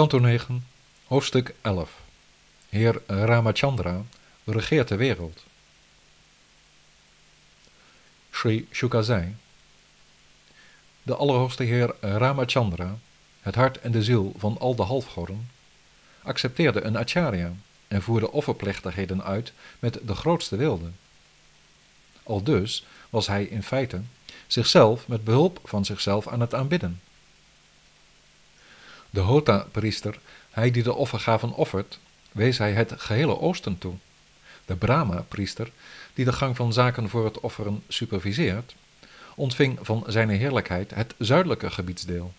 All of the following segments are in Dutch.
Kanto 9, hoofdstuk 11. Heer Ramachandra regeert de wereld. Sri Shuka zei, De Allerhoogste Heer Ramachandra, het hart en de ziel van al de halfgoden, accepteerde een acharya en voerde offerplechtigheden uit met de grootste wilde. Al dus was hij in feite zichzelf met behulp van zichzelf aan het aanbidden. De Hota-priester, hij die de offergaven offert, wees hij het gehele oosten toe. De Brahma-priester, die de gang van zaken voor het offeren superviseert, ontving van zijn heerlijkheid het zuidelijke gebiedsdeel.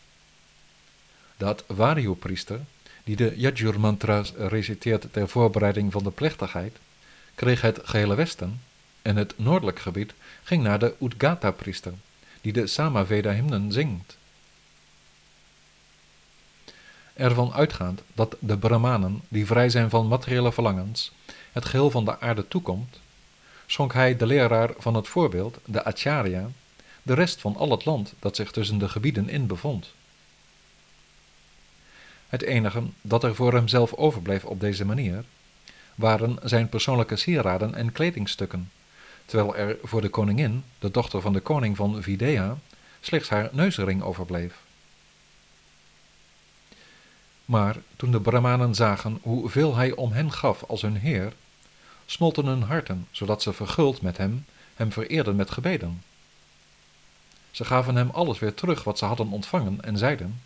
De Varyu-priester, die de Yajur-mantra's reciteert ter voorbereiding van de plechtigheid, kreeg het gehele westen en het noordelijk gebied ging naar de Udgata-priester, die de Samaveda-hymnen zingt. Ervan uitgaand dat de Brahmanen, die vrij zijn van materiële verlangens, het geheel van de aarde toekomt, schonk hij de leraar van het voorbeeld, de Acharya, de rest van al het land dat zich tussen de gebieden in bevond. Het enige dat er voor hemzelf overbleef op deze manier, waren zijn persoonlijke sieraden en kledingstukken, terwijl er voor de koningin, de dochter van de koning van Videha, slechts haar neusring overbleef. Maar toen de Brahmanen zagen hoeveel hij om hen gaf als hun heer, smolten hun harten, zodat ze verguld met hem, hem vereerden met gebeden. Ze gaven hem alles weer terug wat ze hadden ontvangen en zeiden,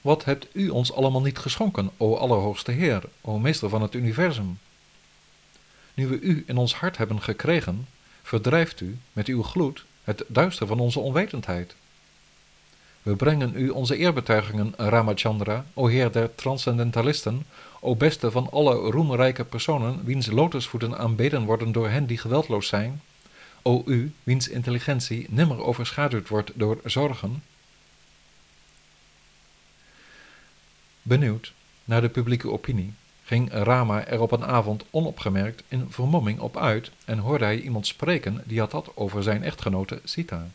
Wat hebt u ons allemaal niet geschonken, o Allerhoogste Heer, o Meester van het universum? Nu we u in ons hart hebben gekregen, verdrijft u met uw gloed het duister van onze onwetendheid. We brengen u onze eerbetuigingen, Ramachandra, o Heer der transcendentalisten, o beste van alle roemrijke personen, wiens lotusvoeten aanbeden worden door hen die geweldloos zijn, o u, wiens intelligentie nimmer overschaduwd wordt door zorgen. Benieuwd naar de publieke opinie, ging Rama er op een avond onopgemerkt in vermomming op uit en hoorde hij iemand spreken die had over zijn echtgenote Sita.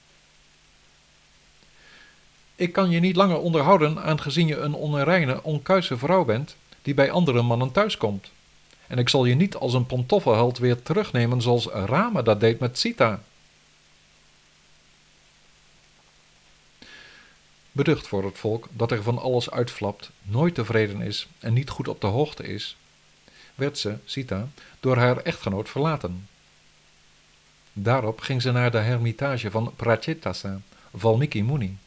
Ik kan je niet langer onderhouden, aangezien je een onreine, onkuise vrouw bent, die bij andere mannen thuiskomt. En ik zal je niet als een pantoffelheld weer terugnemen zoals Rama dat deed met Sita. Beducht voor het volk dat er van alles uitflapt, nooit tevreden is en niet goed op de hoogte is, werd ze, Sita, door haar echtgenoot verlaten. Daarop ging ze naar de hermitage van Prachitasa, Valmiki Muni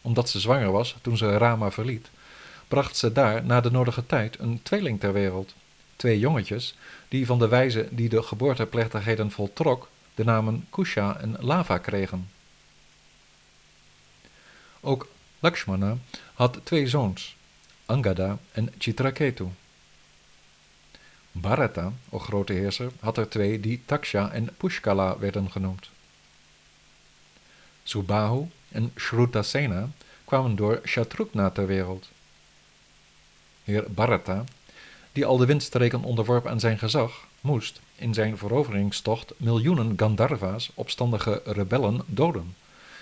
omdat ze zwanger was toen ze Rama verliet, bracht ze daar na de nodige tijd een tweeling ter wereld. Twee jongetjes, die van de wijze die de geboorteplechtigheden voltrok, de namen Kusha en Lava kregen. Ook Lakshmana had twee zoons, Angada en Chitraketu. Bharata, o grote heerser, had er twee die Taksha en Pushkala werden genoemd. Subahu en Shrutasena kwamen door Shatrughna ter wereld. Heer Bharata, die al de windstreken onderworp aan zijn gezag, moest in zijn veroveringstocht miljoenen Gandharva's, opstandige rebellen, doden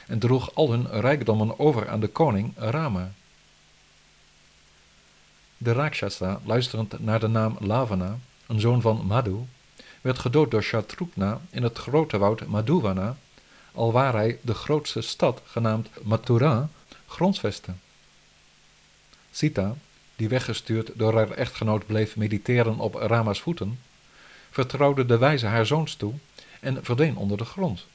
en droeg al hun rijkdommen over aan de koning Rama. De Rakshasa, luisterend naar de naam Lavana, een zoon van Madhu, werd gedood door Shatrughna in het grote woud Madhuvana alwaar hij de grootste stad, genaamd Mathura, grondvestte. Sita, die weggestuurd door haar echtgenoot bleef mediteren op Rama's voeten, vertrouwde de wijze haar zoons toe en verdween onder de grond.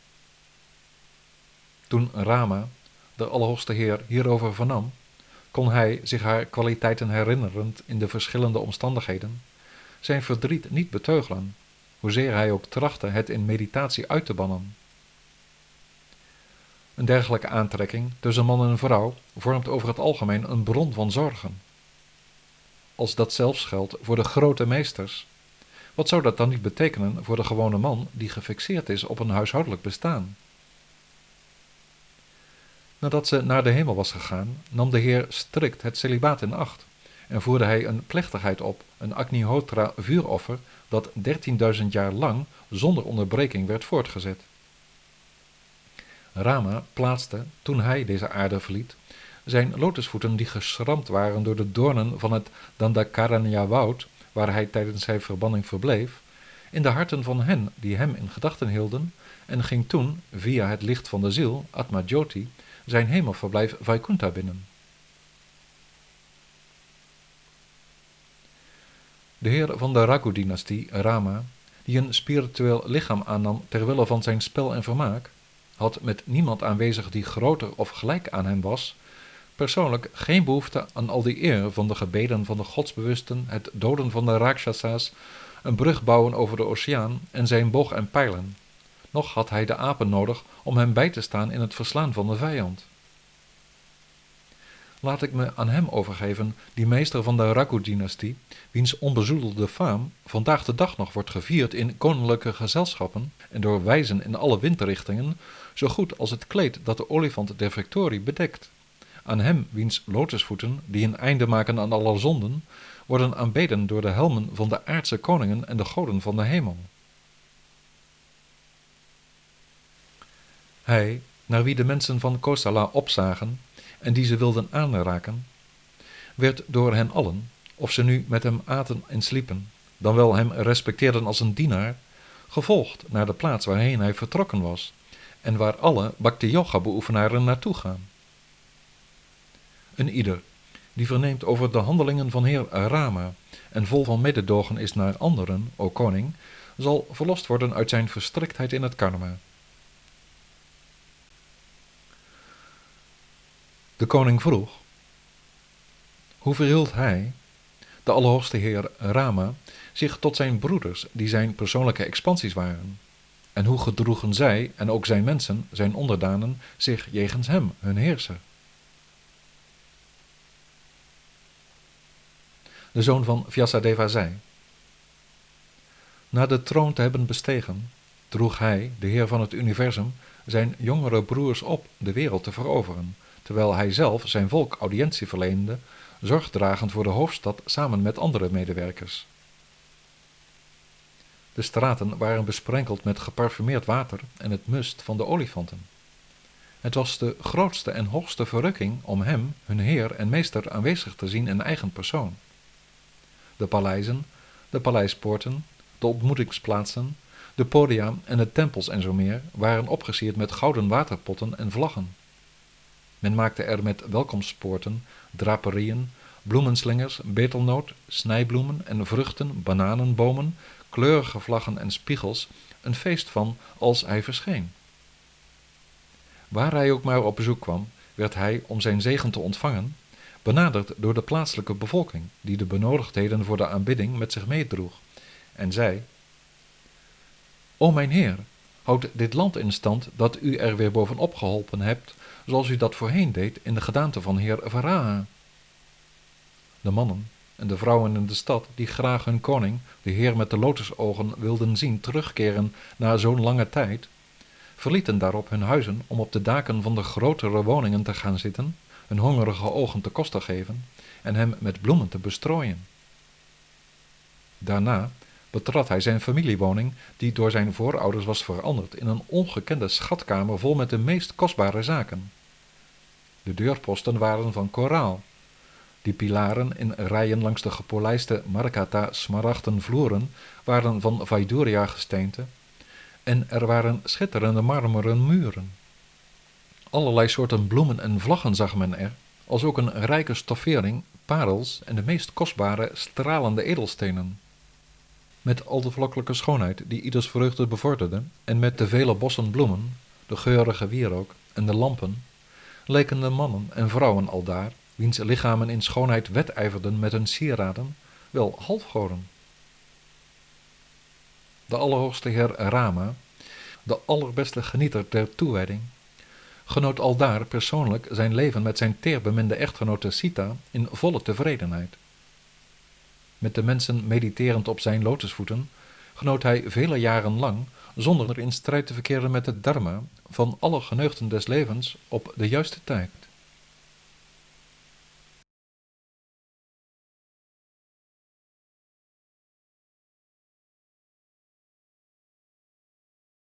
Toen Rama, de Allerhoogste Heer, hierover vernam, kon hij, zich haar kwaliteiten herinnerend in de verschillende omstandigheden, zijn verdriet niet beteugelen, hoezeer hij ook trachtte het in meditatie uit te bannen. Een dergelijke aantrekking tussen man en vrouw vormt over het algemeen een bron van zorgen. Als dat zelfs geldt voor de grote meesters, wat zou dat dan niet betekenen voor de gewone man die gefixeerd is op een huishoudelijk bestaan? Nadat ze naar de hemel was gegaan, nam de Heer strikt het celibaat in acht en voerde hij een plechtigheid op, een Agnihotra vuuroffer, dat 13.000 jaar lang zonder onderbreking werd voortgezet. Rama plaatste, toen hij deze aarde verliet, zijn lotusvoeten die geschramd waren door de doornen van het Dandakaranya-woud, waar hij tijdens zijn verbanning verbleef, in de harten van hen die hem in gedachten hielden, en ging toen, via het licht van de ziel, Atma Jyoti, zijn hemelverblijf Vaikuntha binnen. De heer van de Raghu-dynastie, Rama, die een spiritueel lichaam aannam ter wille van zijn spel en vermaak, had met niemand aanwezig die groter of gelijk aan hem was, persoonlijk geen behoefte aan al die eer van de gebeden van de godsbewusten, het doden van de Rakshasa's, een brug bouwen over de oceaan en zijn boog en pijlen. Nog had hij de apen nodig om hem bij te staan in het verslaan van de vijand. Laat ik me aan hem overgeven, die meester van de Raghu-dynastie, wiens onbezoedelde faam vandaag de dag nog wordt gevierd in koninklijke gezelschappen en door wijzen in alle windrichtingen, zo goed als het kleed dat de olifant der Victorie bedekt. Aan hem wiens lotusvoeten, die een einde maken aan alle zonden, worden aanbeden door de helmen van de aardse koningen en de goden van de hemel. Hij, naar wie de mensen van Kosala opzagen en die ze wilden aanraken, werd door hen allen, of ze nu met hem aten en sliepen, dan wel hem respecteerden als een dienaar, gevolgd naar de plaats waarheen hij vertrokken was en waar alle bhakti-yoga-beoefenaren naartoe gaan. Een ieder die verneemt over de handelingen van heer Rama en vol van mededogen is naar anderen, o koning, zal verlost worden uit zijn verstriktheid in het karma. De koning vroeg, hoe verhield hij, de Allerhoogste Heer Rama, zich tot zijn broeders, die zijn persoonlijke expansies waren? En hoe gedroegen zij, en ook zijn mensen, zijn onderdanen, zich jegens hem, hun heerser? De zoon van Vyasadeva zei, Na de troon te hebben bestegen, droeg hij, de heer van het universum, zijn jongere broers op de wereld te veroveren, terwijl hij zelf zijn volk audiëntie verleende, zorgdragend voor de hoofdstad samen met andere medewerkers. De straten waren besprenkeld met geparfumeerd water en het must van de olifanten. Het was de grootste en hoogste verrukking om hem, hun heer en meester, aanwezig te zien in eigen persoon. De paleizen, de paleispoorten, de ontmoetingsplaatsen, de podia en de tempels en zo meer waren opgesierd met gouden waterpotten en vlaggen. Men maakte er met welkomstpoorten, draperieën, bloemenslingers, betelnoot, snijbloemen en vruchten, bananenbomen, kleurige vlaggen en spiegels een feest van als hij verscheen. Waar hij ook maar op bezoek kwam, werd hij, om zijn zegen te ontvangen, benaderd door de plaatselijke bevolking, die de benodigdheden voor de aanbidding met zich meedroeg, en zei: O mijn heer, houd dit land in stand dat u er weer bovenop geholpen hebt, zoals u dat voorheen deed in de gedaante van heer Varaha. De mannen en de vrouwen in de stad, die graag hun koning, de heer met de lotusogen, wilden zien terugkeren na zo'n lange tijd, verlieten daarop hun huizen om op de daken van de grotere woningen te gaan zitten, hun hongerige ogen te kosten geven en hem met bloemen te bestrooien. Daarna betrad hij zijn familiewoning, die door zijn voorouders was veranderd in een ongekende schatkamer vol met de meest kostbare zaken. De deurposten waren van koraal. Die pilaren in rijen langs de gepolijste markata smaragden vloeren waren van Vaiduria gesteente en er waren schitterende marmeren muren. Allerlei soorten bloemen en vlaggen zag men er, als ook een rijke stoffering, parels en de meest kostbare stralende edelstenen met al de vlokkelijke schoonheid die ieders vreugde bevorderde, en met de vele bossen bloemen, de geurige wierook en de lampen, leken de mannen en vrouwen aldaar, wiens lichamen in schoonheid wedijverden met hun sieraden, wel halfgoden. De Allerhoogste Heer Rama, de allerbeste genieter der toewijding, genoot aldaar persoonlijk zijn leven met zijn teerbeminde echtgenote Sita in volle tevredenheid met de mensen mediterend op zijn lotusvoeten, genoot hij vele jaren lang, zonder in strijd te verkeren met het dharma, van alle geneugten des levens op de juiste tijd.